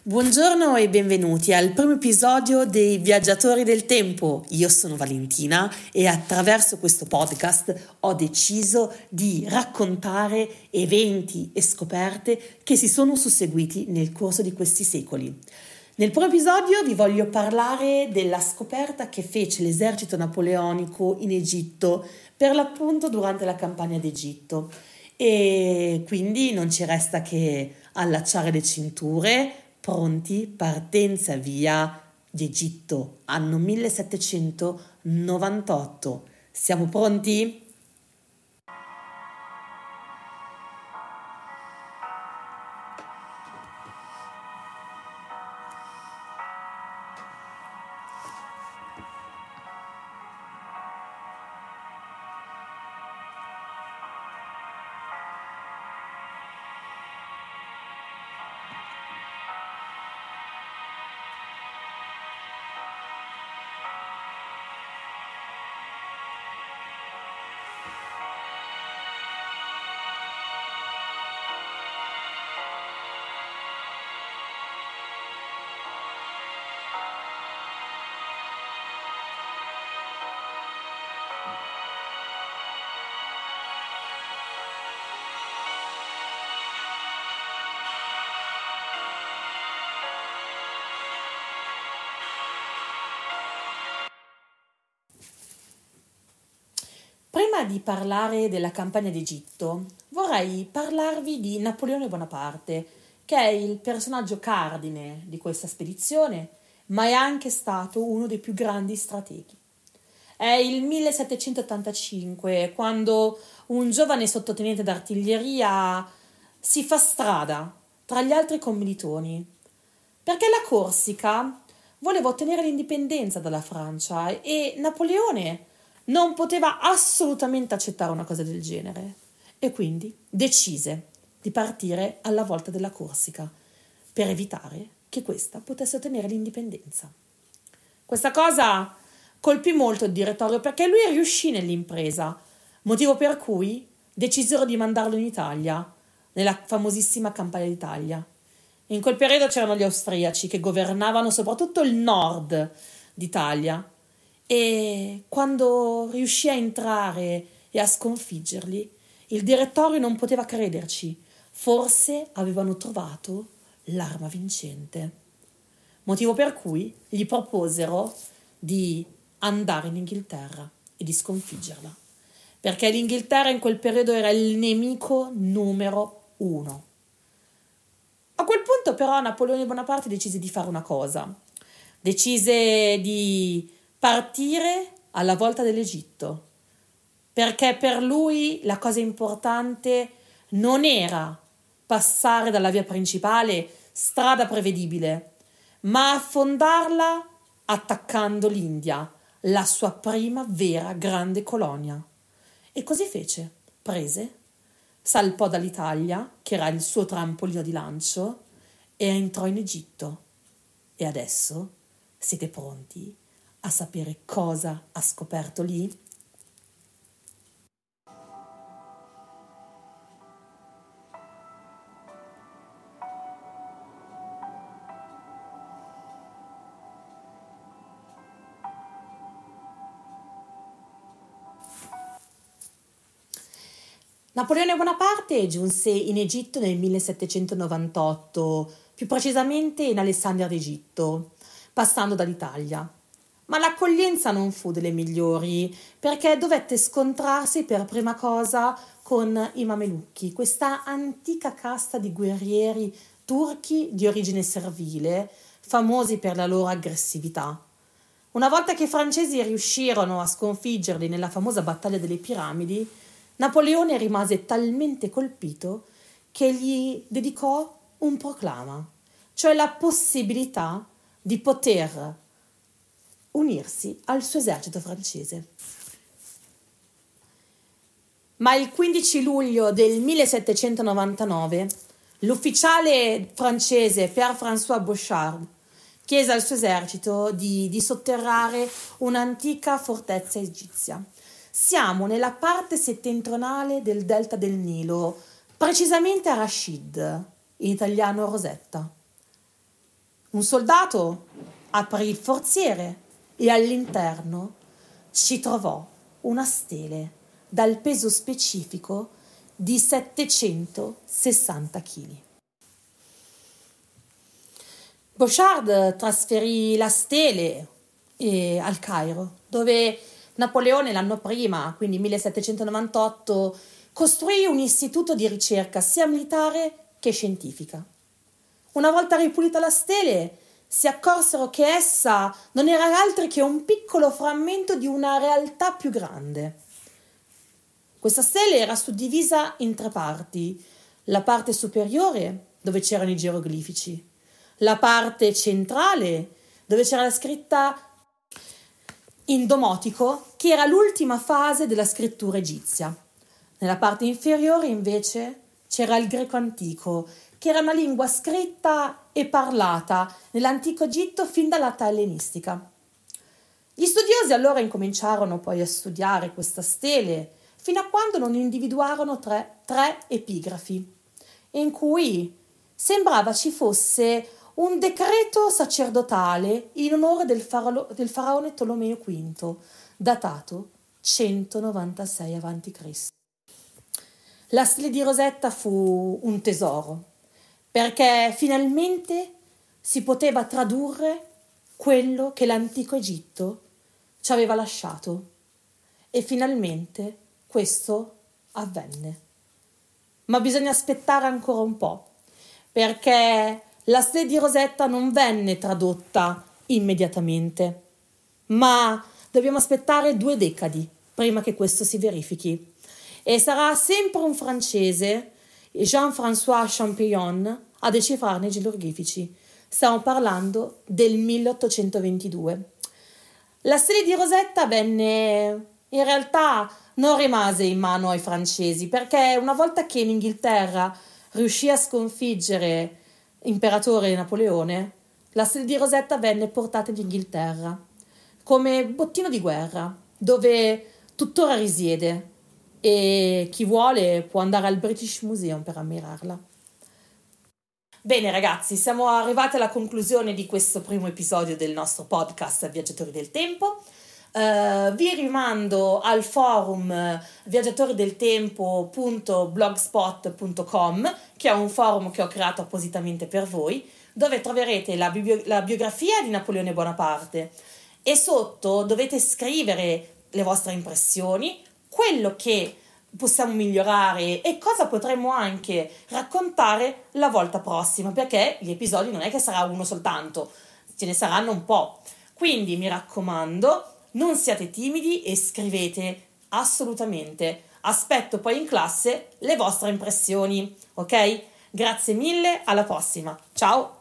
Buongiorno e benvenuti al primo episodio dei Viaggiatori del Tempo. Io sono Valentina e attraverso questo podcast ho deciso di raccontare eventi e scoperte che si sono susseguiti nel corso di questi secoli. Nel primo episodio vi voglio parlare della scoperta che fece l'esercito napoleonico in Egitto per l'appunto durante la campagna d'Egitto e quindi non ci resta che allacciare le cinture Pronti, partenza via d'Egitto, anno 1798. Siamo pronti? Prima di parlare della campagna d'Egitto, vorrei parlarvi di Napoleone Bonaparte, che è il personaggio cardine di questa spedizione, ma è anche stato uno dei più grandi strateghi. È il 1785 quando un giovane sottotenente d'artiglieria si fa strada tra gli altri commilitoni, perché la Corsica voleva ottenere l'indipendenza dalla Francia e Napoleone non poteva assolutamente accettare una cosa del genere e quindi decise di partire alla volta della Corsica per evitare che questa potesse ottenere l'indipendenza. Questa cosa colpì molto il direttorio perché lui riuscì nell'impresa, motivo per cui decisero di mandarlo in Italia, nella famosissima campagna d'Italia. In quel periodo c'erano gli austriaci che governavano soprattutto il nord d'Italia e quando riuscì a entrare e a sconfiggerli, il direttorio non poteva crederci. Forse avevano trovato l'arma vincente. Motivo per cui gli proposero di andare in Inghilterra e di sconfiggerla. Perché l'Inghilterra in quel periodo era il nemico numero uno. A quel punto però Napoleone Bonaparte decise di fare una cosa. Decise di partire alla volta dell'Egitto, perché per lui la cosa importante non era passare dalla via principale, strada prevedibile, ma affondarla attaccando l'India, la sua prima vera grande colonia. E così fece. Prese, salpò dall'Italia, che era il suo trampolino di lancio, e entrò in Egitto. E adesso siete pronti a sapere cosa ha scoperto lì? Napoleone Bonaparte giunse in Egitto nel 1798, più precisamente in Alessandria d'Egitto, passando dall'Italia ma l'accoglienza non fu delle migliori perché dovette scontrarsi per prima cosa con i mamelucchi, questa antica casta di guerrieri turchi di origine servile, famosi per la loro aggressività. Una volta che i francesi riuscirono a sconfiggerli nella famosa battaglia delle piramidi, Napoleone rimase talmente colpito che gli dedicò un proclama, cioè la possibilità di poter unirsi al suo esercito francese. Ma il 15 luglio del 1799 l'ufficiale francese Pierre-François Bouchard chiese al suo esercito di, di sotterrare un'antica fortezza egizia. Siamo nella parte settentrionale del delta del Nilo, precisamente a Rashid, in italiano Rosetta. Un soldato aprì il forziere e all'interno ci trovò una stele dal peso specifico di 760 kg. Bouchard trasferì la stele eh, al Cairo, dove Napoleone l'anno prima, quindi 1798, costruì un istituto di ricerca sia militare che scientifica. Una volta ripulita la stele, si accorsero che essa non era altro che un piccolo frammento di una realtà più grande. Questa stele era suddivisa in tre parti. La parte superiore, dove c'erano i geroglifici, la parte centrale, dove c'era la scritta in domotico, che era l'ultima fase della scrittura egizia. Nella parte inferiore, invece, c'era il greco antico, che era una lingua scritta e parlata nell'antico Egitto fin dall'età ellenistica. Gli studiosi allora incominciarono poi a studiare questa stele fino a quando non individuarono tre, tre epigrafi, in cui sembrava ci fosse un decreto sacerdotale in onore del, faralo, del faraone Tolomeo V, datato 196 a.C. La stele di Rosetta fu un tesoro, perché finalmente si poteva tradurre quello che l'antico Egitto ci aveva lasciato. E finalmente questo avvenne. Ma bisogna aspettare ancora un po', perché la stele di Rosetta non venne tradotta immediatamente, ma dobbiamo aspettare due decadi prima che questo si verifichi. E sarà sempre un francese, Jean-François Champignon, a decifrarne i geroglifici. Stiamo parlando del 1822. La stele di Rosetta venne in realtà non rimase in mano ai francesi perché una volta che in Inghilterra riuscì a sconfiggere imperatore Napoleone, la stele di Rosetta venne portata in Inghilterra come bottino di guerra, dove tuttora risiede e chi vuole può andare al British Museum per ammirarla. Bene ragazzi, siamo arrivati alla conclusione di questo primo episodio del nostro podcast Viaggiatori del Tempo. Uh, vi rimando al forum viaggiatorideltempo.blogspot.com che è un forum che ho creato appositamente per voi dove troverete la, bio- la biografia di Napoleone Bonaparte e sotto dovete scrivere le vostre impressioni, quello che possiamo migliorare e cosa potremmo anche raccontare la volta prossima, perché gli episodi non è che sarà uno soltanto, ce ne saranno un po'. Quindi mi raccomando, non siate timidi e scrivete assolutamente. Aspetto poi in classe le vostre impressioni, ok? Grazie mille, alla prossima. Ciao!